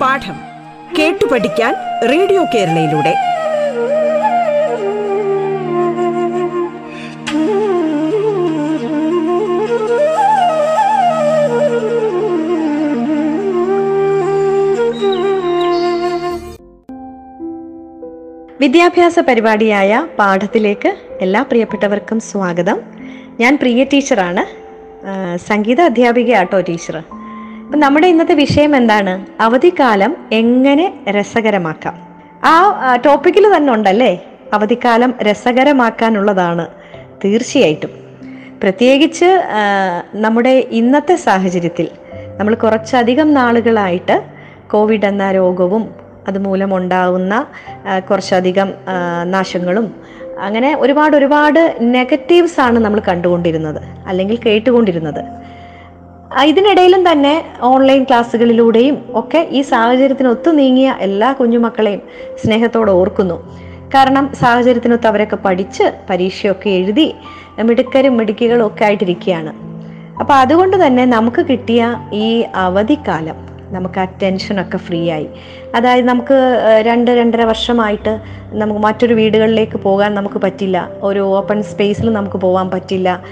പാഠം കേട്ടു പഠിക്കാൻ റേഡിയോ കേരളയിലൂടെ. വിദ്യാഭ്യാസ പരിപാടിയായ പാഠത്തിലേക്ക് എല്ലാ പ്രിയപ്പെട്ടവർക്കും സ്വാഗതം. ഞാൻ പ്രിയ ടീച്ചറാണ്. സംഗീത അധ്യാപിക അധ്യാപികയാട്ടോ ടീച്ചർ അപ്പം നമ്മുടെ ഇന്നത്തെ വിഷയം എന്താണ്? അവധിക്കാലം എങ്ങനെ രസകരമാക്കാം? ആ ടോപ്പിക്കിൽ തന്നെ ഉണ്ടല്ലേ? അവധിക്കാലം രസകരമാക്കാനുള്ളതാണ് തീർച്ചയായിട്ടും. പ്രത്യേകിച്ച് നമ്മുടെ ഇന്നത്തെ സാഹചര്യത്തിൽ നമ്മൾ കുറച്ചധികം നാളുകളായിട്ട് കോവിഡ് എന്ന രോഗവും അതുമൂലം ഉണ്ടാകുന്ന കുറച്ചധികം നാശങ്ങളും അങ്ങനെ ഒരുപാട് ഒരുപാട് നെഗറ്റീവ്സ് ആണ് നമ്മൾ കണ്ടുകൊണ്ടിരുന്നത് അല്ലെങ്കിൽ കേട്ടുകൊണ്ടിരുന്നത്. ഇതിനിടയിലും തന്നെ ഓൺലൈൻ ക്ലാസ്സുകളിലൂടെയും ഒക്കെ ഈ സാഹചര്യത്തിന് ഒത്തു നീങ്ങിയ എല്ലാ കുഞ്ഞുമക്കളെയും സ്നേഹത്തോടെ ഓർക്കുന്നു. കാരണം സാഹചര്യത്തിനൊത്ത് അവരൊക്കെ പഠിച്ച് പരീക്ഷയൊക്കെ എഴുതി മിടുക്കരും മിടുക്കികളും ഒക്കെ ആയിട്ടിരിക്കുകയാണ്. അപ്പോൾ അതുകൊണ്ട് തന്നെ നമുക്ക് കിട്ടിയ ഈ അവധിക്കാലം നമുക്ക് ആ ടെൻഷനൊക്കെ ഫ്രീ ആയി. അതായത് നമുക്ക് രണ്ട് രണ്ടര വർഷമായിട്ട് നമുക്ക് മറ്റൊരു വീടുകളിലേക്ക് പോകാൻ നമുക്ക് പറ്റില്ല. ഒരു ഓപ്പൺ സ്പേസിൽ നമുക്ക് പോകാൻ പറ്റില്ല.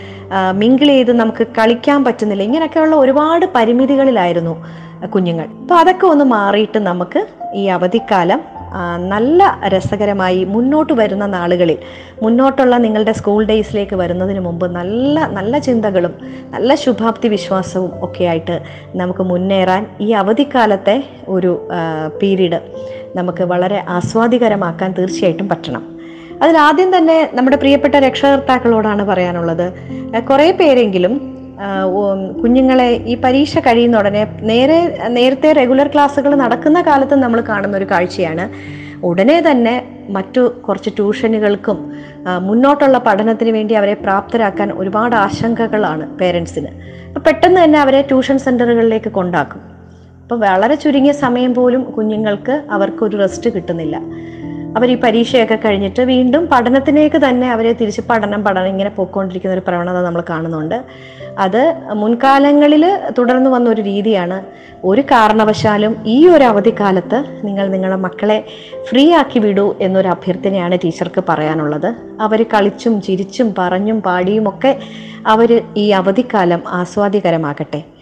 മിങ്കിൾ ചെയ്ത് നമുക്ക് കളിക്കാൻ പറ്റുന്നില്ല. ഇങ്ങനെയൊക്കെയുള്ള ഒരുപാട് പരിമിതികളിലായിരുന്നു കുഞ്ഞുങ്ങൾ. അപ്പോൾ അതൊക്കെ ഒന്ന് മാറിയിട്ട് നമുക്ക് ഈ അവധിക്കാലം നല്ല രസകരമായി മുന്നോട്ട് വരുന്ന നാളുകളിൽ മുന്നോട്ടുള്ള നിങ്ങളുടെ സ്കൂൾ ഡേയ്സിലേക്ക് വരുന്നതിന് മുമ്പ് നല്ല നല്ല ചിന്തകളും നല്ല ശുഭാപ്തി വിശ്വാസവും ഒക്കെയായിട്ട് നമുക്ക് മുന്നേറാൻ ഈ അവധിക്കാലത്തെ ഒരു പീരീഡ് നമുക്ക് വളരെ ആസ്വാദികരമാക്കാൻ തീർച്ചയായിട്ടും പറ്റണം. അതിലാദ്യം തന്നെ നമ്മുടെ പ്രിയപ്പെട്ട രക്ഷകർത്താക്കളോടാണ് പറയാനുള്ളത്. കുറേ പേരെങ്കിലും കുഞ്ഞുങ്ങളെ ഈ പരീക്ഷ കഴിയുന്ന ഉടനെ നേരെ നേരത്തെ റെഗുലർ ക്ലാസ്സുകൾ നടക്കുന്ന കാലത്ത് നമ്മൾ കാണുന്ന ഒരു കാഴ്ചയാണ്. ഉടനെ തന്നെ മറ്റു കുറച്ച് ട്യൂഷനുകൾക്കും മുന്നോട്ടുള്ള പഠനത്തിന് വേണ്ടി അവരെ പ്രാപ്തരാക്കാൻ ഒരുപാട് ആശങ്കകളാണ് പേരൻസിന്. പെട്ടെന്ന് തന്നെ അവരെ ട്യൂഷൻ സെന്ററുകളിലേക്ക് കൊണ്ടാക്കും. അപ്പോൾ വളരെ ചുരുങ്ങിയ സമയം പോലും കുഞ്ഞുങ്ങൾക്ക് അവർക്കൊരു റെസ്റ്റ് കിട്ടുന്നില്ല. അവർ ഈ പരീക്ഷയൊക്കെ കഴിഞ്ഞിട്ട് വീണ്ടും പഠനത്തിലേക്ക് തന്നെ അവരെ തിരിച്ച് പഠനം പഠനം ഇങ്ങനെ പോയിക്കൊണ്ടിരിക്കുന്ന ഒരു പ്രവണത നമ്മൾ കാണുന്നുണ്ട്. അത് മുൻകാലങ്ങളിൽ തുടർന്നു വന്ന ഒരു രീതിയാണ്. ഒരു കാരണവശാലും ഈ ഒരു അവധിക്കാലത്ത് നിങ്ങൾ നിങ്ങളുടെ മക്കളെ ഫ്രീ ആക്കി വിടൂ എന്നൊരു അഭ്യർത്ഥനയാണ് ടീച്ചർക്ക് പറയാനുള്ളത്. അവർ കളിച്ചും ചിരിച്ചും പറഞ്ഞും പാടിയുമൊക്കെ അവർ ഈ അവധിക്കാലം ആസ്വാദ്യകരമാക്കട്ടെ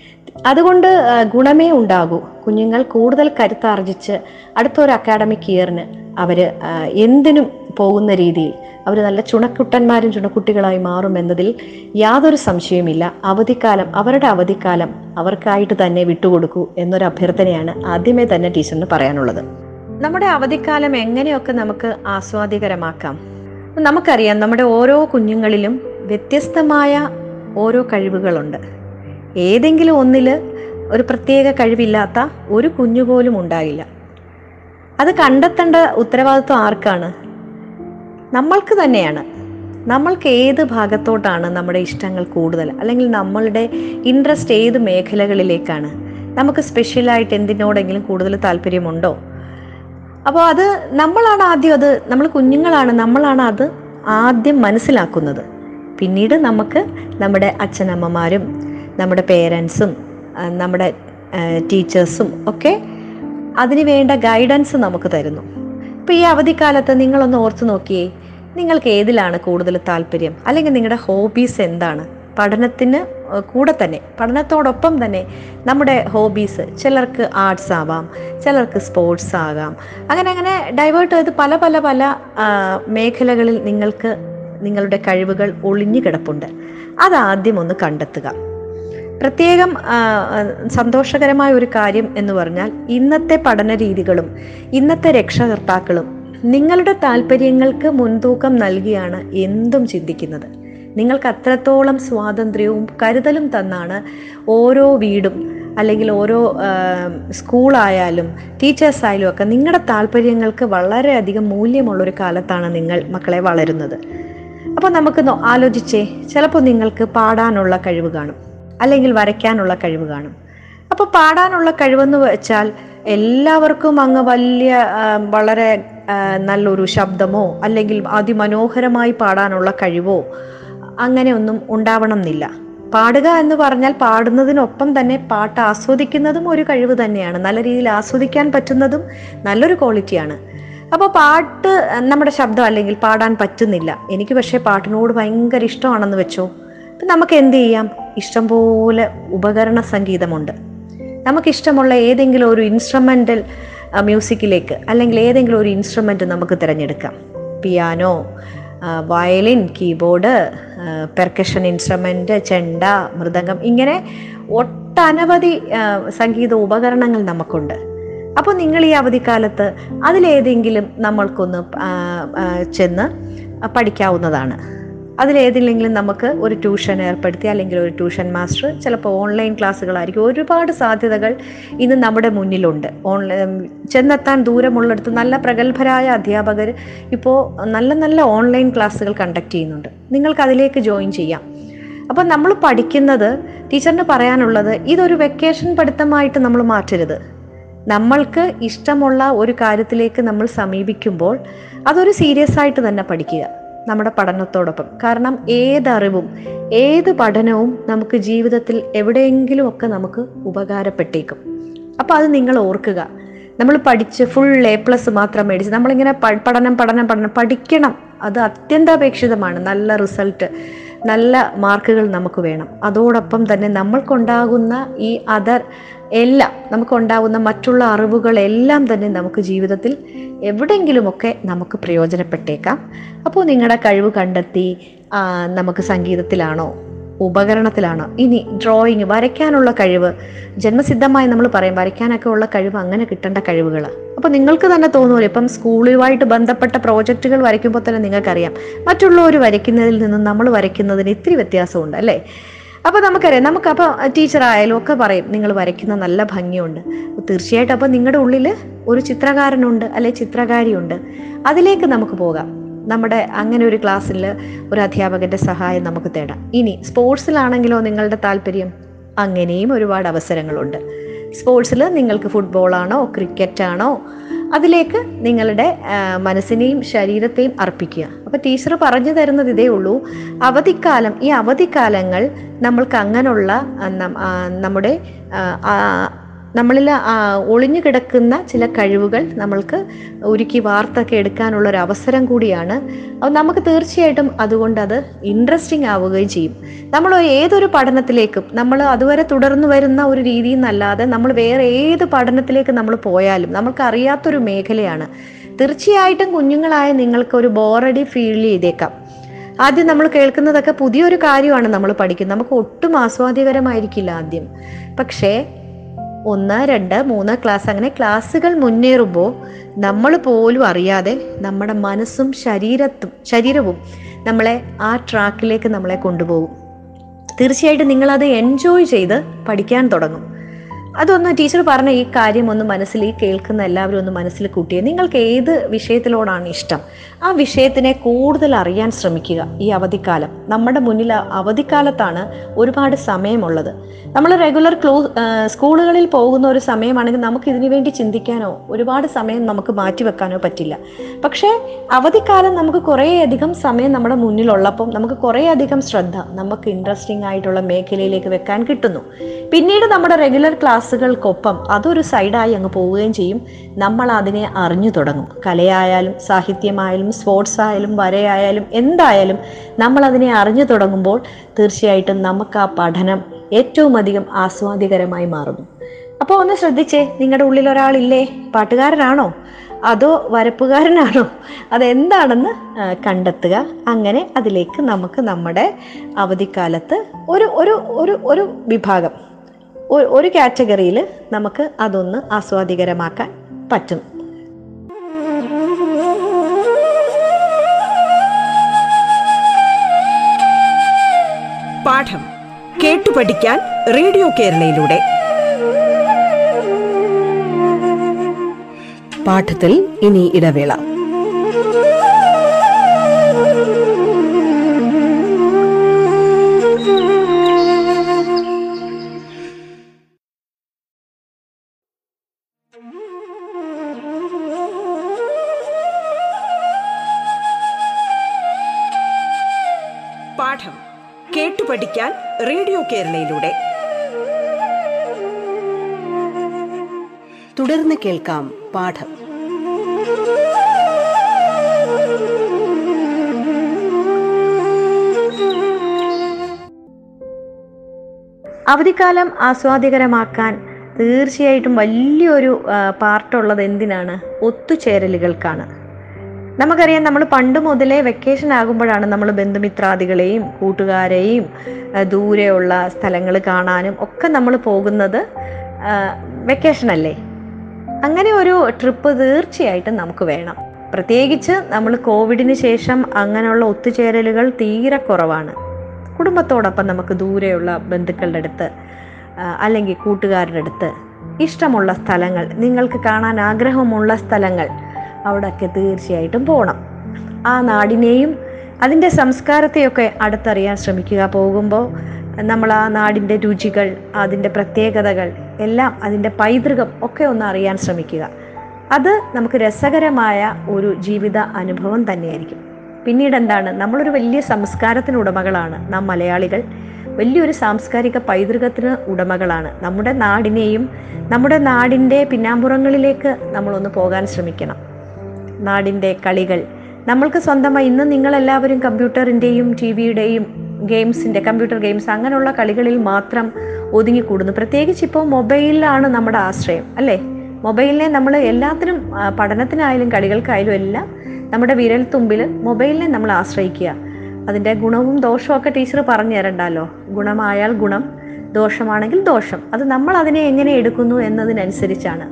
അതുകൊണ്ട് ഗുണമേ ഉണ്ടാകൂ. കുഞ്ഞുങ്ങൾ കൂടുതൽ കരുത്താർജിച്ച് അടുത്തൊരു അക്കാഡമിക് ഇയറിന് അവർ എന്തിനും പോകുന്ന രീതിയിൽ അവർ നല്ല ചുണക്കുട്ടന്മാരും ചുണക്കുട്ടികളായി മാറുമെന്നതിൽ യാതൊരു സംശയവുമില്ല. അവധിക്കാലം അവരുടെ അവധിക്കാലം അവർക്കായിട്ട് തന്നെ വിട്ടുകൊടുക്കൂ എന്നൊരു അഭ്യർത്ഥനയാണ് ആദ്യമേ തന്നെ ടീച്ചറിന് പറയാനുള്ളത്. നമ്മുടെ അവധിക്കാലം എങ്ങനെയൊക്കെ നമുക്ക് ആസ്വാദികരമാക്കാം? നമുക്കറിയാം നമ്മുടെ ഓരോ കുഞ്ഞുങ്ങളിലും വ്യത്യസ്തമായ ഓരോ കഴിവുകളുണ്ട്. ഏതെങ്കിലും ഒന്നിൽ ഒരു പ്രത്യേക കഴിവില്ലാത്ത ഒരു കുഞ്ഞു പോലും ഉണ്ടായില്ല അത് കണ്ടെത്തേണ്ട ഉത്തരവാദിത്വം ആർക്കാണ്? നമ്മൾക്ക് തന്നെയാണ്. നമ്മൾക്ക് ഏത് ഭാഗത്തോട്ടാണ് നമ്മുടെ ഇഷ്ടങ്ങൾ കൂടുതൽ? അല്ലെങ്കിൽ നമ്മളുടെ ഇൻട്രസ്റ്റ് ഏത് മേഖലകളിലേക്കാണ്? നമുക്ക് സ്പെഷ്യലായിട്ട് എന്തിനോടെങ്കിലും കൂടുതൽ താല്പര്യമുണ്ടോ? അപ്പോൾ അത് നമ്മളാണ് ആദ്യം അത് നമ്മൾ കുഞ്ഞുങ്ങളാണ് നമ്മളാണ് അത് ആദ്യം മനസ്സിലാക്കുന്നത്. പിന്നീട് നമുക്ക് നമ്മുടെ അച്ഛനമ്മമാരും നമ്മുടെ പേരൻസും നമ്മുടെ ടീച്ചേഴ്സും ഒക്കെ അതിന് വേണ്ട ഗൈഡൻസ് നമുക്ക് തരുന്നു. ഇപ്പോൾ ഈ അവധിക്കാലത്ത് നിങ്ങളൊന്ന് ഓർത്തു നോക്കിയേ നിങ്ങൾക്ക് ഏതിലാണ് കൂടുതൽ താല്പര്യം? അല്ലെങ്കിൽ നിങ്ങളുടെ ഹോബീസ് എന്താണ്? പഠനത്തിന് കൂടെ തന്നെ പഠനത്തോടൊപ്പം തന്നെ നമ്മുടെ ഹോബീസ് ചിലർക്ക് ആർട്സ് ആവാം ചിലർക്ക് സ്പോർട്സ് ആകാം. അങ്ങനെ അങ്ങനെ ഡൈവേർട്ട് ചെയ്ത് പല പല പല മേഖലകളിൽ നിങ്ങൾക്ക് നിങ്ങളുടെ കഴിവുകൾ ഒളിഞ്ഞു കിടപ്പുണ്ട്. അതാദ്യം ഒന്ന് കണ്ടെത്തുക. പ്രത്യേകം സന്തോഷകരമായ ഒരു കാര്യം എന്ന് പറഞ്ഞാൽ ഇന്നത്തെ പഠന രീതികളും ഇന്നത്തെ രക്ഷകർത്താക്കളും നിങ്ങളുടെ താല്പര്യങ്ങൾക്ക് മുൻതൂക്കം നൽകിയാണ് എന്തും ചിന്തിക്കുന്നത്. നിങ്ങൾക്ക് അത്രത്തോളം സ്വാതന്ത്ര്യവും കരുതലും തന്നാണ് ഓരോ വീടും അല്ലെങ്കിൽ ഓരോ സ്കൂളായാലും ടീച്ചേഴ്സ് ആയാലും ഒക്കെ നിങ്ങളുടെ താല്പര്യങ്ങൾക്ക് വളരെയധികം മൂല്യമുള്ളൊരു കാലത്താണ് നിങ്ങൾ മക്കളെ വളരുന്നത്. അപ്പോൾ നമുക്ക് ആലോചിച്ചേ ചിലപ്പോൾ നിങ്ങൾക്ക് പാടാനുള്ള കഴിവ് കാണും. അല്ലെങ്കിൽ വരയ്ക്കാനുള്ള കഴിവ് കാണും. അപ്പോൾ പാടാനുള്ള കഴിവെന്ന് വെച്ചാൽ എല്ലാവർക്കും അങ്ങ് വലിയ വളരെ നല്ലൊരു ശബ്ദമോ അല്ലെങ്കിൽ അതിമനോഹരമായി പാടാനുള്ള കഴിവോ അങ്ങനെ ഒന്നും ഉണ്ടാവണം എന്നില്ല പാടുക എന്ന് പറഞ്ഞാൽ പാടുന്നതിനൊപ്പം തന്നെ പാട്ട് ആസ്വദിക്കുന്നതും ഒരു കഴിവ് തന്നെയാണ്. നല്ല രീതിയിൽ ആസ്വദിക്കാൻ പറ്റുന്നതും നല്ലൊരു ക്വാളിറ്റിയാണ്. അപ്പോൾ പാട്ട് നമ്മുടെ ശബ്ദം അല്ലെങ്കിൽ പാടാൻ പറ്റുന്നില്ല. എനിക്ക് പക്ഷേ പാട്ടിനോട് ഭയങ്കര ഇഷ്ടമാണെന്ന് വെച്ചോ? അപ്പം നമുക്ക് എന്ത് ചെയ്യാം ഇഷ്ടം പോലെ ഉപകരണ സംഗീതമുണ്ട്. നമുക്കിഷ്ടമുള്ള ഏതെങ്കിലും ഒരു ഇൻസ്ട്രുമെന്റൽ മ്യൂസിക്കിലേക്ക് അല്ലെങ്കിൽ ഏതെങ്കിലും ഒരു ഇൻസ്ട്രുമെന്റ് നമുക്ക് തിരഞ്ഞെടുക്കാം. Piano violin keyboard percussion instrument ചെണ്ട മൃദംഗം ഇങ്ങനെ ഒട്ടനവധി സംഗീത ഉപകരണങ്ങൾ നമുക്കുണ്ട്. അപ്പോൾ നിങ്ങൾ ഈ അവധിക്കാലത്ത് അതിലേതെങ്കിലും നമ്മൾക്കൊന്ന് ചെന്ന് പഠിക്കാവുന്നതാണ്. അതിലേതില്ലെങ്കിലും നമുക്ക് ഒരു ട്യൂഷൻ ഏർപ്പെടുത്തി അല്ലെങ്കിൽ ഒരു ട്യൂഷൻ മാസ്റ്റർ ചിലപ്പോൾ ഓൺലൈൻ ക്ലാസ്സുകളായിരിക്കും. ഒരുപാട് സാധ്യതകൾ ഇന്ന് നമ്മുടെ മുന്നിലുണ്ട്. ഓൺലൈൻ ചെന്നെത്താൻ ദൂരമുള്ളിടത്ത് നല്ല പ്രഗത്ഭരായ അധ്യാപകർ ഇപ്പോൾ നല്ല നല്ല ഓൺലൈൻ ക്ലാസ്സുകൾ കണ്ടക്ട് ചെയ്യുന്നുണ്ട്. നിങ്ങൾക്ക് അതിലേക്ക് ജോയിൻ ചെയ്യാം. അപ്പോൾ നമ്മൾ പഠിക്കുന്നത് ടീച്ചറിന് പറയാനുള്ളത് ഇതൊരു വെക്കേഷൻ പഠിത്തമായിട്ട് നമ്മൾ മാറ്റരുത്. നമ്മൾക്ക് ഇഷ്ടമുള്ള ഒരു കാര്യത്തിലേക്ക് നമ്മൾ സമീപിക്കുമ്പോൾ അതൊരു സീരിയസ് ആയിട്ട് തന്നെ പഠിക്കുക. നമ്മുടെ പഠനത്തോടൊപ്പം. കാരണം ഏതറിവും ഏത് പഠനവും നമുക്ക് ജീവിതത്തിൽ എവിടെയെങ്കിലും ഒക്കെ നമുക്ക് ഉപകാരപ്പെട്ടേക്കും. അപ്പോൾ അത് നിങ്ങൾ ഓർക്കുക. നമ്മൾ പഠിച്ച് ഫുൾ എ പ്ലസ് മാത്രം മേടിച്ച് നമ്മളിങ്ങനെ പഠനം പഠനം പഠനം പഠിക്കണം. അത് അത്യന്താപേക്ഷിതമാണ്. നല്ല റിസൾട്ട് നല്ല മാർക്കുകൾ നമുക്ക് വേണം. അതോടൊപ്പം തന്നെ നമ്മൾക്കുണ്ടാകുന്ന ഈ അതർ എല്ലാം നമുക്കുണ്ടാകുന്ന മറ്റുള്ള അറിവുകളെല്ലാം തന്നെ നമുക്ക് ജീവിതത്തിൽ എവിടെയെങ്കിലുമൊക്കെ നമുക്ക് പ്രയോജനപ്പെട്ടേക്കാം. അപ്പോൾ നിങ്ങളുടെ കഴിവ് കണ്ടെത്തി നമുക്ക് സംഗീതത്തിലാണോ ഉപകരണത്തിലാണോ ഇനി ഡ്രോയിങ് വരയ്ക്കാനുള്ള കഴിവ് ജന്മസിദ്ധമായി നമ്മൾ പറയും വരയ്ക്കാനൊക്കെ ഉള്ള കഴിവ് അങ്ങനെ കിട്ടേണ്ട കഴിവുകളാണ് അപ്പോൾ നിങ്ങൾക്ക് തന്നെ തോന്നുമല്ലോ ഇപ്പം സ്കൂളുമായിട്ട് ബന്ധപ്പെട്ട പ്രോജക്റ്റുകൾ വരയ്ക്കുമ്പോൾ തന്നെ നിങ്ങൾക്കറിയാം. മറ്റുള്ളവർ വരയ്ക്കുന്നതിൽ നിന്നും നമ്മൾ വരയ്ക്കുന്നതിന് ഇത്തിരി വ്യത്യാസമുണ്ട് അല്ലേ? അപ്പോൾ നമുക്കറിയാം നമുക്ക് അപ്പോൾ ടീച്ചർ ആയാലും ഒക്കെ പറയും നിങ്ങൾ വരയ്ക്കുന്ന നല്ല ഭംഗിയുണ്ട്. തീർച്ചയായിട്ടും അപ്പോൾ നിങ്ങളുടെ ഉള്ളിൽ ഒരു ചിത്രകാരനുണ്ട് അല്ലെ ചിത്രകാരിയുണ്ട്. അതിലേക്ക് നമുക്ക് പോകാം. നമ്മുടെ അങ്ങനെ ഒരു ക്ലാസ്സിൽ ഒരു അധ്യാപകന്റെ സഹായം നമുക്ക് തേടാം. ഇനി സ്പോർട്സിലാണെങ്കിലോ നിങ്ങളുടെ താല്പര്യം? അങ്ങനെയും ഒരുപാട് അവസരങ്ങളുണ്ട്. സ്പോർട്സിൽ നിങ്ങൾക്ക് ഫുട്ബോളാണോ ക്രിക്കറ്റാണോ അതിലേക്ക് നിങ്ങളുടെ മനസ്സിനെയും ശരീരത്തെയും അർപ്പിക്കുക. അപ്പോൾ ടീച്ചർ പറഞ്ഞു തരുന്നത് ഇതേ ഉള്ളൂ. അവധിക്കാലം ഈ അവധിക്കാലങ്ങൾ നമ്മൾക്ക് അങ്ങനെയുള്ള നമ്മുടെ നമ്മളിൽ ഒളിഞ്ഞു കിടക്കുന്ന ചില കഴിവുകൾ നമ്മൾക്ക് ഒരുക്കി വാർത്തൊക്കെ എടുക്കാനുള്ള ഒരു അവസരം കൂടിയാണ്. അപ്പോൾ നമുക്ക് തീർച്ചയായിട്ടും അതുകൊണ്ട് അത് ഇൻട്രസ്റ്റിംഗ് ആവുകയും ചെയ്യും. നമ്മൾ ഏതൊരു പഠനത്തിലേക്കും നമ്മൾ അതുവരെ തുടർന്നു വരുന്ന ഒരു രീതിയിൽ നിന്നല്ലാതെ നമ്മൾ വേറെ ഏത് പഠനത്തിലേക്ക് നമ്മൾ പോയാലും നമ്മൾക്ക് അറിയാത്തൊരു മേഖലയാണ്. തീർച്ചയായിട്ടും കുഞ്ഞുങ്ങളായ നിങ്ങൾക്ക് ഒരു ബോറടി ഫീൽ ചെയ്തേക്കാം. ആദ്യം നമ്മൾ കേൾക്കുന്നതൊക്കെ പുതിയൊരു കാര്യമാണ് നമ്മൾ പഠിക്കുന്നത്. നമുക്ക് ഒട്ടും ആസ്വാദ്യകരമായിരിക്കില്ല ആദ്യം. പക്ഷേ ഒന്ന് രണ്ട് മൂന്ന് ക്ലാസ് അങ്ങനെ ക്ലാസ്സുകൾ മുന്നേറുമ്പോൾ നമ്മൾ പോലും അറിയാതെ നമ്മുടെ മനസ്സും ശരീരത്തും ശരീരവും നമ്മളെ ആ ട്രാക്കിലേക്ക് നമ്മളെ കൊണ്ടുപോകും. തീർച്ചയായിട്ടും നിങ്ങളത് എൻജോയ് ചെയ്ത് പഠിക്കാൻ തുടങ്ങും. അതൊന്ന് ടീച്ചർ പറഞ്ഞ ഈ കാര്യം ഒന്ന് മനസ്സിൽ ഈ കേൾക്കുന്ന എല്ലാവരും ഒന്ന് മനസ്സിൽ കൂട്ടിയേ. നിങ്ങൾക്ക് ഏത് വിഷയത്തിലോടാണ് ഇഷ്ടം? ആ വിഷയത്തിനെ കൂടുതൽ അറിയാൻ ശ്രമിക്കുക ഈ അവധിക്കാലം. നമ്മുടെ മുന്നിൽ അവധിക്കാലത്താണ് ഒരുപാട് സമയമുള്ളത്. നമ്മൾ റെഗുലർ ക്ലോ സ്കൂളുകളിൽ പോകുന്ന ഒരു സമയമാണെങ്കിൽ നമുക്ക് ഇതിനു വേണ്ടി ചിന്തിക്കാനോ ഒരുപാട് സമയം നമുക്ക് മാറ്റിവെക്കാനോ പറ്റില്ല. പക്ഷേ അവധിക്കാലം നമുക്ക് കുറേയധികം സമയം നമ്മുടെ മുന്നിലുള്ളപ്പം നമുക്ക് കുറേയധികം ശ്രദ്ധ നമുക്ക് ഇൻട്രസ്റ്റിംഗ് ആയിട്ടുള്ള മേഖലയിലേക്ക് വെക്കാൻ കിട്ടുന്നു. പിന്നീട് നമ്മുടെ റെഗുലർ ക്ലാസ്സുകൾക്കൊപ്പം അതൊരു സൈഡായി അങ്ങ് പോവുകയും ചെയ്യും. നമ്മൾ അതിനെ അറിഞ്ഞു തുടങ്ങും. കലയായാലും സാഹിത്യമായാലും സ്പോർട്സ് ആയാലും വരയായാലും എന്തായാലും നമ്മൾ അതിനെ അറിഞ്ഞു തുടങ്ങുമ്പോൾ തീർച്ചയായിട്ടും നമുക്ക് ആ പഠനം ഏറ്റവും അധികം ആസ്വാദികരമായി മാറുന്നു. അപ്പോൾ ഒന്ന് ശ്രദ്ധിച്ചേ നിങ്ങളുടെ ഉള്ളിൽ ഒരാളില്ലേ? പാട്ടുകാരനാണോ? അതോ വരപ്പുകാരനാണോ? അതെന്താണെന്ന് കണ്ടെത്തുക. അങ്ങനെ അതിലേക്ക് നമുക്ക് നമ്മുടെ അവധിക്കാലത്ത് ഒരു ഒരു ഒരു ഒരു വിഭാഗം ഒരു കാറ്റഗറിയിൽ നമുക്ക് അതൊന്ന് ആസ്വാദികരമാക്കാൻ പറ്റും. പാഠം കേട്ടു പഠിക്കാൻ റേഡിയോ കേരളയിലൂടെ. പാഠത്തിൽ ഇനി ഇടവേള. കേരളയിലൂടെ. തുടർന്ന് കേൾക്കാം പാഠം. അവധിക്കാലം ആസ്വാദികരമാക്കാൻ തീർച്ചയായിട്ടും വലിയൊരു പാർട്ടുള്ളത് എന്തിനാണ്? ഒത്തുചേരലുകൾക്കാണ്. നമുക്കറിയാം നമ്മൾ പണ്ട് മുതലേ വെക്കേഷൻ ആകുമ്പോഴാണ് നമ്മൾ ബന്ധുമിത്രാദികളെയും കൂട്ടുകാരെയും ദൂരെയുള്ള സ്ഥലങ്ങൾ കാണാനും ഒക്കെ നമ്മൾ പോകുന്നത് വെക്കേഷൻ അല്ലേ? അങ്ങനെ ഒരു ട്രിപ്പ് തീർച്ചയായിട്ടും നമുക്ക് വേണം. പ്രത്യേകിച്ച് നമ്മൾ കോവിഡിന് ശേഷം അങ്ങനെയുള്ള ഒത്തുചേരലുകൾ തീരെ കുറവാണ്. കുടുംബത്തോടൊപ്പം നമുക്ക് ദൂരെയുള്ള ബന്ധുക്കളുടെ അടുത്ത് അല്ലെങ്കിൽ കൂട്ടുകാരുടെ അടുത്ത് ഇഷ്ടമുള്ള സ്ഥലങ്ങൾ നിങ്ങൾക്ക് കാണാൻ ആഗ്രഹമുള്ള സ്ഥലങ്ങൾ അവിടെയൊക്കെ തീർച്ചയായിട്ടും പോകണം ആ നാടിനെയും അതിന്റെ സംസ്കാരത്തെയൊക്കെ അടുത്തറിയാൻ ശ്രമിക്കുക. പോകുമ്പോൾ നമ്മൾ ആ നാടിന്റെ രുചികൾ അതിന്റെ പ്രത്യേകതകൾ എല്ലാം അതിന്റെ പൈതൃകം ഒക്കെ ഒന്ന് അറിയാൻ ശ്രമിക്കുക. അത് നമുക്ക് രസകരമായ ഒരു ജീവിത അനുഭവം തന്നെയായിരിക്കും. പിന്നീട് എന്താണ്? നമ്മളൊരു വലിയ സംസ്കാരത്തിന് ഉടമകളാണ് നാം മലയാളികൾ. വലിയൊരു സാംസ്കാരിക പൈതൃകത്തിന് ഉടമകളാണ്. നമ്മുടെ നാടിനെയും നമ്മുടെ നാടിന്റെ പിന്നാമ്പുറങ്ങളിലേക്ക് നമ്മളൊന്ന് പോകാൻ ശ്രമിക്കണം. നാടിന്റെ കളികൾ. നമ്മൾക്ക് സ്വന്തമായി ഇന്ന് നിങ്ങളെല്ലാവരും കമ്പ്യൂട്ടറിന്റെയും ടി വിയുടെയും ഗെയിംസിന്റെ കമ്പ്യൂട്ടർ ഗെയിംസ് അങ്ങനെയുള്ള കളികളിൽ മാത്രം ഒതുങ്ങിക്കൂടുന്നു. പ്രത്യേകിച്ച് ഇപ്പോൾ മൊബൈലിലാണ് നമ്മുടെ ആശ്രയം അല്ലേ? മൊബൈലിനെ നമ്മൾ എല്ലാത്തിനും പഠനത്തിനായാലും കളികൾക്കായാലും എല്ലാം നമ്മുടെ വിരൽ തുമ്പിൽ മൊബൈലിനെ നമ്മൾ ആശ്രയിക്കുക. അതിന്റെ ഗുണവും ദോഷവും ഒക്കെ ടീച്ചർ പറഞ്ഞു തരണ്ടല്ലോ? ഗുണമായാൽ ഗുണം ദോഷമാണെങ്കിൽ ദോഷം. അത് നമ്മൾ അതിനെ എങ്ങനെ എടുക്കുന്നു എന്നതിനനുസരിച്ചാണ്.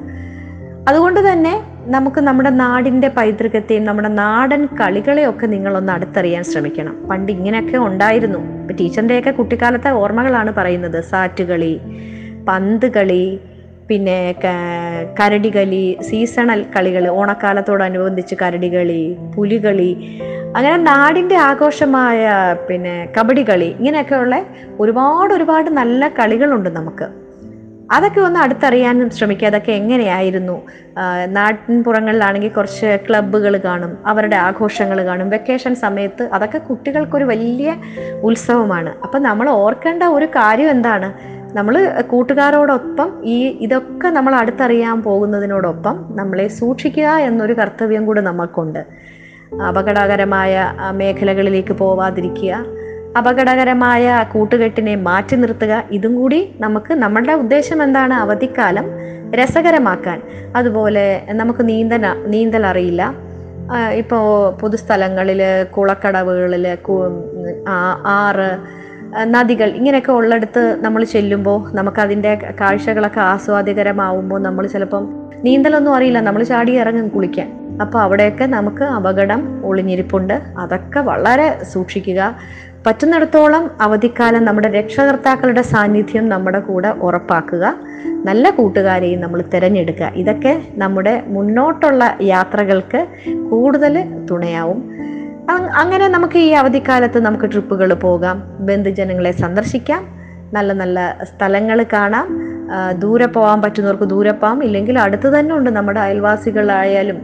അതുകൊണ്ട് തന്നെ നമുക്ക് നമ്മുടെ നാടിന്റെ പൈതൃകത്തെയും നമ്മുടെ നാടൻ കളികളെയൊക്കെ നിങ്ങളൊന്ന് അടുത്തറിയാൻ ശ്രമിക്കണം. പണ്ട് ഇങ്ങനെയൊക്കെ ഉണ്ടായിരുന്നു. ഇപ്പം ടീച്ചറിന്റെയൊക്കെ കുട്ടിക്കാലത്തെ ഓർമ്മകളാണ് പറയുന്നത്. സാറ്റുകളി പന്ത് കളി പിന്നെ കരടി കളി സീസണൽ കളികൾ ഓണക്കാലത്തോടനുബന്ധിച്ച് കരടികളി പുലികളി അങ്ങനെ നാടിന്റെ ആഘോഷമായ പിന്നെ കബഡി കളി ഇങ്ങനെയൊക്കെയുള്ള ഒരുപാട് ഒരുപാട് നല്ല കളികളുണ്ട് നമുക്ക്. അതൊക്കെ ഒന്ന് അടുത്തറിയാൻ ശ്രമിക്കുക. അതൊക്കെ എങ്ങനെയായിരുന്നു? നാട്ടിൻ പുറങ്ങളിലാണെങ്കിൽ കുറച്ച് ക്ലബ്ബുകൾ കാണും അവരുടെ ആഘോഷങ്ങൾ കാണും വെക്കേഷൻ സമയത്ത് അതൊക്കെ കുട്ടികൾക്കൊരു വലിയ ഉത്സവമാണ്. അപ്പം നമ്മൾ ഓർക്കേണ്ട ഒരു കാര്യം എന്താണ്? നമ്മൾ കൂട്ടുകാരോടൊപ്പം ഈ ഇതൊക്കെ നമ്മൾ അടുത്തറിയാൻ പോകുന്നതിനോടൊപ്പം നമ്മളെ സൂക്ഷിക്കുക എന്നൊരു കർത്തവ്യം കൂടെ നമുക്കുണ്ട് അപകടകരമായ മേഖലകളിലേക്ക് പോവാതിരിക്കുക അപകടകരമായ കൂട്ടുകെട്ടിനെ മാറ്റി നിർത്തുക. ഇതും കൂടി നമുക്ക് നമ്മളുടെ ഉദ്ദേശം എന്താണ്? അവധിക്കാലം രസകരമാക്കാൻ. അതുപോലെ നമുക്ക് നീന്തൽ നീന്തൽ അറിയില്ല. ഇപ്പോൾ പൊതുസ്ഥലങ്ങളിൽ കുളക്കടവുകളിൽ ആറ് നദികൾ ഇങ്ങനെയൊക്കെ ഉള്ളിടത്ത് നമ്മൾ ചെല്ലുമ്പോൾ നമുക്കതിന്റെ കാഴ്ചകളൊക്കെ ആസ്വാദ്യകരമാവുമ്പോൾ നമ്മൾ ചിലപ്പം നീന്തലൊന്നും അറിയില്ല. നമ്മൾ ചാടി ഇറങ്ങും കുളിക്കാൻ. അപ്പോൾ അവിടെയൊക്കെ നമുക്ക് അപകടം ഒളിഞ്ഞിരിപ്പുണ്ട്. അതൊക്കെ വളരെ സൂക്ഷിക്കുക. പറ്റുന്നിടത്തോളം അവധിക്കാലം നമ്മുടെ രക്ഷകർത്താക്കളുടെ സാന്നിധ്യം നമ്മുടെ കൂടെ ഉറപ്പാക്കുക. നല്ല കൂട്ടുകാരെയും നമ്മൾ തിരഞ്ഞെടുക്കുക. ഇതൊക്കെ നമ്മുടെ മുന്നോട്ടുള്ള യാത്രകൾക്ക് കൂടുതൽ തുണയാവും. അങ്ങനെ നമുക്ക് ഈ അവധിക്കാലത്ത് നമുക്ക് ട്രിപ്പുകൾ പോകാം. ബന്ധുജനങ്ങളെ സന്ദർശിക്കാം. നല്ല നല്ല സ്ഥലങ്ങൾ കാണാം. ദൂരെ പോകാൻ പറ്റുന്നവർക്ക് ദൂരെ പോകാം ഇല്ലെങ്കിൽ അടുത്ത് തന്നെ ഉണ്ട് നമ്മുടെ അയൽവാസികളായാലും.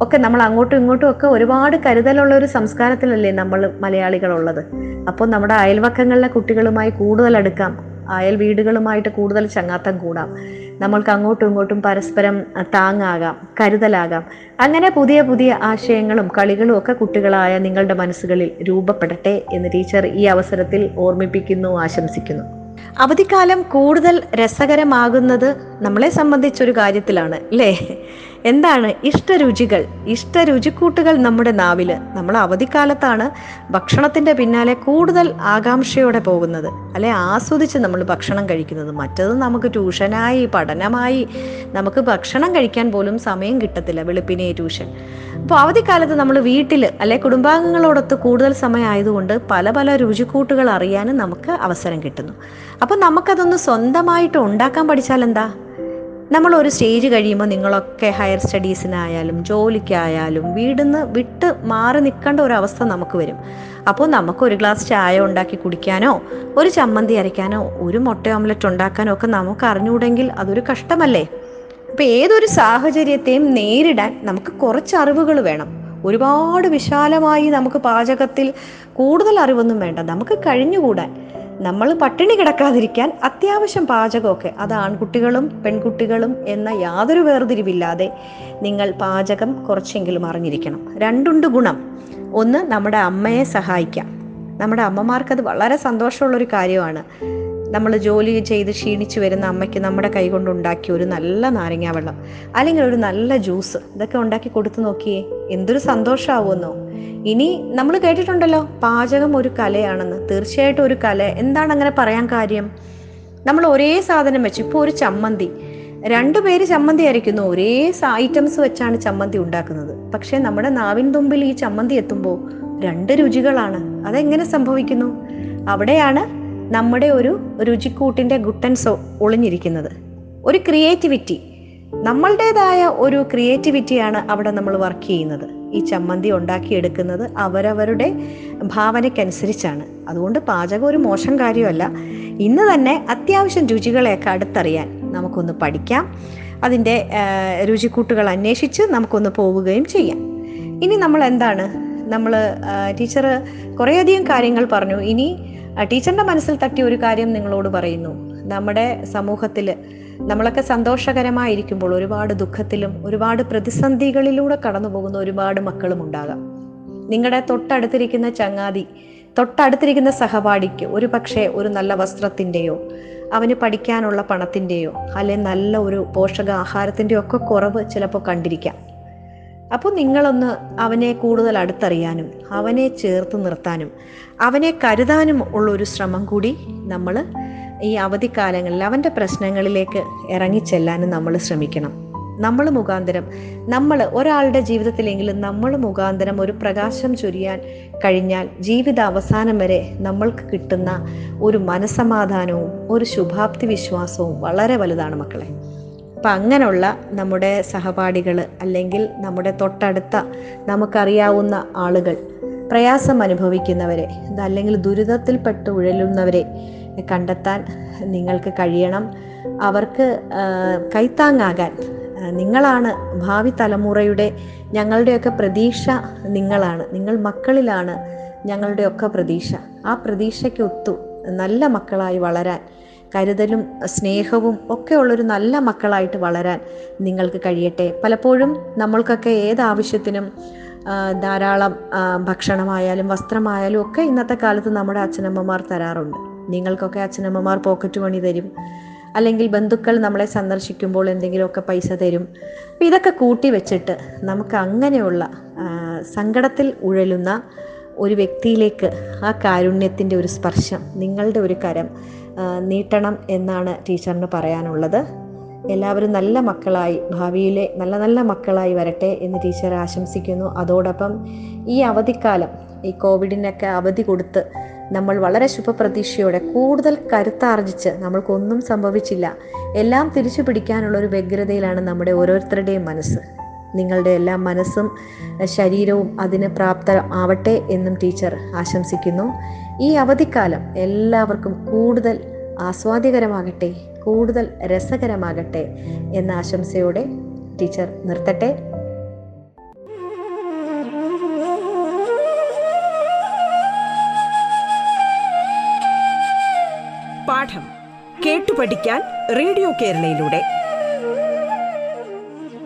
ഒക്കെ നമ്മൾ അങ്ങോട്ടും ഇങ്ങോട്ടും ഒക്കെ ഒരുപാട് കരുതലുള്ള ഒരു സംസ്കാരത്തിലല്ലേ നമ്മൾ മലയാളികളുള്ളത്. അപ്പോൾ നമ്മുടെ അയൽവക്കങ്ങളിലെ കുട്ടികളുമായി കൂടുതൽ അടുക്കാം. അയൽ വീടുകളുമായിട്ട് കൂടുതൽ ചങ്ങാത്തം കൂടാം. നമ്മൾക്ക് അങ്ങോട്ടും ഇങ്ങോട്ടും പരസ്പരം താങ്ങാകാം കരുതലാകാം. അങ്ങനെ പുതിയ പുതിയ ആശയങ്ങളും കളികളും ഒക്കെ കുട്ടികളായ നിങ്ങളുടെ മനസ്സുകളിൽ രൂപപ്പെടട്ടെ എന്ന് ടീച്ചർ ഈ അവസരത്തിൽ ഓർമ്മിപ്പിക്കുന്നു ആശംസിക്കുന്നു. അവധിക്കാലം കൂടുതൽ രസകരമാകുന്നത് നമ്മളെ സംബന്ധിച്ചൊരു കാര്യത്തിലാണ് അല്ലേ എന്താണ് ഇഷ്ടരുചികൾ? ഇഷ്ടരുചിക്കൂട്ടുകൾ നമ്മുടെ നാവിൽ നമ്മൾ അവധിക്കാലത്താണ് ഭക്ഷണത്തിന്റെ പിന്നാലെ കൂടുതൽ ആകാംക്ഷയോടെ പോകുന്നത്. അല്ലെ? ആസ്വദിച്ച് നമ്മൾ ഭക്ഷണം കഴിക്കുന്നത്. മറ്റത് നമുക്ക് ട്യൂഷനായി പഠനമായി നമുക്ക് ഭക്ഷണം കഴിക്കാൻ പോലും സമയം കിട്ടത്തില്ല വെളുപ്പിനെ ട്യൂഷൻ. അപ്പോൾ അവധിക്കാലത്ത് നമ്മൾ വീട്ടിൽ അല്ലെ? കുടുംബാംഗങ്ങളോടൊത്ത് കൂടുതൽ സമയമായതുകൊണ്ട് പല പല രുചിക്കൂട്ടുകൾ അറിയാനും നമുക്ക് അവസരം കിട്ടുന്നു. അപ്പോൾ നമുക്കതൊന്ന് സ്വന്തമായിട്ട് ഉണ്ടാക്കാൻ പഠിച്ചാൽ എന്താ നമ്മൾ ഒരു സ്റ്റേജ് കഴിയുമ്പോൾ നിങ്ങളൊക്കെ ഹയർ സ്റ്റഡീസിനായാലും ജോലിക്കായാലും വീടിന്ന് വിട്ട് മാറി നിൽക്കേണ്ട ഒരു അവസ്ഥ നമുക്ക് വരും. അപ്പോൾ നമുക്ക് ഒരു ഗ്ലാസ് ചായ ഉണ്ടാക്കി കുടിക്കാനോ ഒരു ചമ്മന്തി അരയ്ക്കാനോ ഒരു മുട്ട ഓംലറ്റ് ഉണ്ടാക്കാനോ ഒക്കെ നമുക്ക് അറിഞ്ഞുകൂടെങ്കിൽ അതൊരു കഷ്ടമല്ലേ? അപ്പോൾ ഏതൊരു സാഹചര്യത്തെയും നേരിടാൻ നമുക്ക് കുറച്ച് അറിവുകൾ വേണം. ഒരുപാട് വിശാലമായി നമുക്ക് പാചകത്തിൽ കൂടുതൽ അറിവൊന്നും വേണ്ട. നമുക്ക് കഴിഞ്ഞുകൂടാൻ. നമ്മൾ പട്ടിണി കിടക്കാതിരിക്കാൻ അത്യാവശ്യം പാചകമൊക്കെ. അത് ആൺകുട്ടികളും പെൺകുട്ടികളും എന്ന യാതൊരു വേർതിരിവില്ലാതെ നിങ്ങൾ പാചകം കുറച്ചെങ്കിലും അറിഞ്ഞിരിക്കണം. രണ്ടുണ്ട് ഗുണം. ഒന്ന് നമ്മുടെ അമ്മയെ സഹായിക്കാം. നമ്മുടെ അമ്മമാർക്കത് വളരെ സന്തോഷമുള്ളൊരു കാര്യമാണ്. നമ്മൾ ജോലി ചെയ്ത് ക്ഷീണിച്ചു വരുന്ന അമ്മയ്ക്ക് നമ്മുടെ കൈ കൊണ്ട് ഉണ്ടാക്കിയ ഒരു നല്ല നാരങ്ങാ വെള്ളം അല്ലെങ്കിൽ ഒരു നല്ല ജ്യൂസ് ഇതൊക്കെ ഉണ്ടാക്കി കൊടുത്തു നോക്കിയേ എന്തൊരു സന്തോഷമാവുമെന്നോ ഇനി നമ്മൾ കേട്ടിട്ടുണ്ടല്ലോ പാചകം ഒരു കലയാണെന്ന്. തീർച്ചയായിട്ടും ഒരു കല. എന്താണ് അങ്ങനെ പറയാൻ കാര്യം? നമ്മൾ ഒരേ സാധനം വെച്ച് ഇപ്പോൾ ഒരു ചമ്മന്തി. രണ്ടു പേര് ചമ്മന്തി അരയ്ക്കുന്നു ഒരേ ഐറ്റംസ് വെച്ചാണ് ചമ്മന്തി ഉണ്ടാക്കുന്നത്. പക്ഷേ നമ്മുടെ നാവിൻ തുമ്പിൽ ഈ ചമ്മന്തി എത്തുമ്പോൾ രണ്ട് രുചികളാണ്. അതെങ്ങനെ സംഭവിക്കുന്നു? അവിടെയാണ് നമ്മുടെ ഒരു രുചിക്കൂട്ടിന്റെ ഗുട്ടൻസ് ഒളിഞ്ഞിരിക്കുന്നത്. ഒരു ക്രിയേറ്റിവിറ്റി. നമ്മളുടേതായ ഒരു ക്രിയേറ്റിവിറ്റിയാണ് അവിടെ നമ്മൾ വർക്ക് ചെയ്യുന്നത്. ഈ ചമ്മന്തി ഉണ്ടാക്കിയെടുക്കുന്നത് അവരവരുടെ ഭാവനയ്ക്കനുസരിച്ചാണ്. അതുകൊണ്ട് പാചകം ഒരു മോശം കാര്യമല്ല. ഇന്ന് തന്നെ അത്യാവശ്യം രുചികളെയൊക്കെ അടുത്തറിയാൻ നമുക്കൊന്ന് പഠിക്കാം. അതിന്റെ രുചിക്കൂട്ടുകൾ അന്വേഷിച്ച് നമുക്കൊന്ന് പോവുകയും ചെയ്യാം. ഇനി നമ്മൾ എന്താണ്? നമ്മൾ ടീച്ചർ കുറേയധികം കാര്യങ്ങൾ പറഞ്ഞു. ഇനി ടീച്ചറിന്റെ മനസ്സിൽ തട്ടിയ ഒരു കാര്യം നിങ്ങളോട് പറയുന്നു. നമ്മുടെ സമൂഹത്തിൽ നമ്മളൊക്കെ സന്തോഷകരമായിരിക്കുമ്പോൾ ഒരുപാട് ദുഃഖത്തിലും ഒരുപാട് പ്രതിസന്ധികളിലൂടെ കടന്നു പോകുന്ന ഒരുപാട് മക്കളും ഉണ്ടാകാം. നിങ്ങളുടെ തൊട്ടടുത്തിരിക്കുന്ന ചങ്ങാതി തൊട്ടടുത്തിരിക്കുന്ന സഹപാഠിക്ക് ഒരു പക്ഷേ ഒരു നല്ല വസ്ത്രത്തിന്റെയോ അവന് പഠിക്കാനുള്ള പണത്തിന്റെയോ അല്ലെ നല്ല ഒരു പോഷകാഹാരത്തിന്റെയോ ഒക്കെ കുറവ് ചിലപ്പോൾ കണ്ടിരിക്കാം. അപ്പോൾ നിങ്ങളൊന്ന് അവനെ കൂടുതൽ അടുത്തറിയാനും അവനെ ചേർത്ത് നിർത്താനും അവനെ കരുതാനും ഉള്ള ഒരു ശ്രമം കൂടി നമ്മൾ ഈ അവധിക്കാലങ്ങളിൽ അവന്റെ പ്രശ്നങ്ങളിലേക്ക് ഇറങ്ങിച്ചെല്ലാനും നമ്മൾ ശ്രമിക്കണം. നമ്മൾ മുഖാന്തരം നമ്മൾ ഒരാളുടെ ജീവിതത്തിലെങ്കിലും നമ്മൾ മുഖാന്തരം ഒരു പ്രകാശം ചൊരിയാൻ കഴിഞ്ഞാൽ ജീവിത അവസാനം വരെ നമ്മൾക്ക് കിട്ടുന്ന ഒരു മനസമാധാനവും ഒരു ശുഭാപ്തി വിശ്വാസവും വളരെ വലുതാണ് മക്കളെ. അപ്പം അങ്ങനെയുള്ള നമ്മുടെ സഹപാഠികൾ അല്ലെങ്കിൽ നമ്മുടെ തൊട്ടടുത്ത നമുക്കറിയാവുന്ന ആളുകൾ പ്രയാസം അനുഭവിക്കുന്നവരെ അല്ലെങ്കിൽ ദുരിതത്തിൽപ്പെട്ട് ഉഴലുന്നവരെ കണ്ടെത്താൻ നിങ്ങൾക്ക് കഴിയണം. അവർക്ക് കൈത്താങ്ങാകാൻ. നിങ്ങളാണ് ഭാവി തലമുറയുടെ ഞങ്ങളുടെയൊക്കെ പ്രതീക്ഷ നിങ്ങളാണ്. നിങ്ങൾ മക്കളിലാണ് ഞങ്ങളുടെയൊക്കെ പ്രതീക്ഷ. ആ പ്രതീക്ഷയ്ക്ക് ഒത്തു നല്ല മക്കളായി വളരാൻ കരുതലും സ്നേഹവും ഒക്കെ ഉള്ളൊരു നല്ല മക്കളായിട്ട് വളരാൻ നിങ്ങൾക്ക് കഴിയട്ടെ. പലപ്പോഴും നമ്മൾക്കൊക്കെ ഏതാവശ്യത്തിനും ധാരാളം ഭക്ഷണമായാലും വസ്ത്രമായാലും ഒക്കെ ഇന്നത്തെ കാലത്ത് നമ്മുടെ അച്ഛനമ്മമാർ തരാറുണ്ട്. നിങ്ങൾക്കൊക്കെ അച്ഛനമ്മമാർ പോക്കറ്റ് മണി തരും. അല്ലെങ്കിൽ ബന്ധുക്കൾ നമ്മളെ സന്ദർശിക്കുമ്പോൾ എന്തെങ്കിലുമൊക്കെ പൈസ തരും. അപ്പം ഇതൊക്കെ കൂട്ടി വെച്ചിട്ട് നമുക്ക് അങ്ങനെയുള്ള സങ്കടത്തിൽ ഉഴലുന്ന ഒരു വ്യക്തിയിലേക്ക് ആ കാരുണ്യത്തിന്റെ ഒരു സ്പർശം നിങ്ങളുടെ ഒരു കരം നീട്ടണം എന്നാണ് ടീച്ചറിന് പറയാനുള്ളത്. എല്ലാവരും നല്ല മക്കളായി ഭാവിയിലെ നല്ല നല്ല മക്കളായി വരട്ടെ എന്ന് ടീച്ചർ ആശംസിക്കുന്നു. അതോടൊപ്പം ഈ അവധിക്കാലം ഈ കോവിഡിനൊക്കെ അവധി കൊടുത്ത് നമ്മൾ വളരെ ശുഭപ്രതീക്ഷയോടെ കൂടുതൽ കരുത്താർജിച്ച് നമ്മൾക്കൊന്നും സംഭവിച്ചില്ല. എല്ലാം തിരിച്ചു പിടിക്കാനുള്ള ഒരു വ്യഗ്രതയിലാണ് നമ്മുടെ ഓരോരുത്തരുടെയും മനസ്സ്. നിങ്ങളുടെ എല്ലാ മനസ്സും ശരീരവും അതിന് പ്രാപ്ത ആവട്ടെ എന്നും ടീച്ചർ ആശംസിക്കുന്നു. ഈ അവധിക്കാലം എല്ലാവർക്കും കൂടുതൽ ആസ്വാദ്യകരമാകട്ടെ കൂടുതൽ രസകരമാകട്ടെ എന്ന ആശംസയോടെ ടീച്ചർ നിർത്തട്ടെ. പാഠം കേട്ടു പഠിക്കാൻ റേഡിയോ കേരളയിലൂടെ.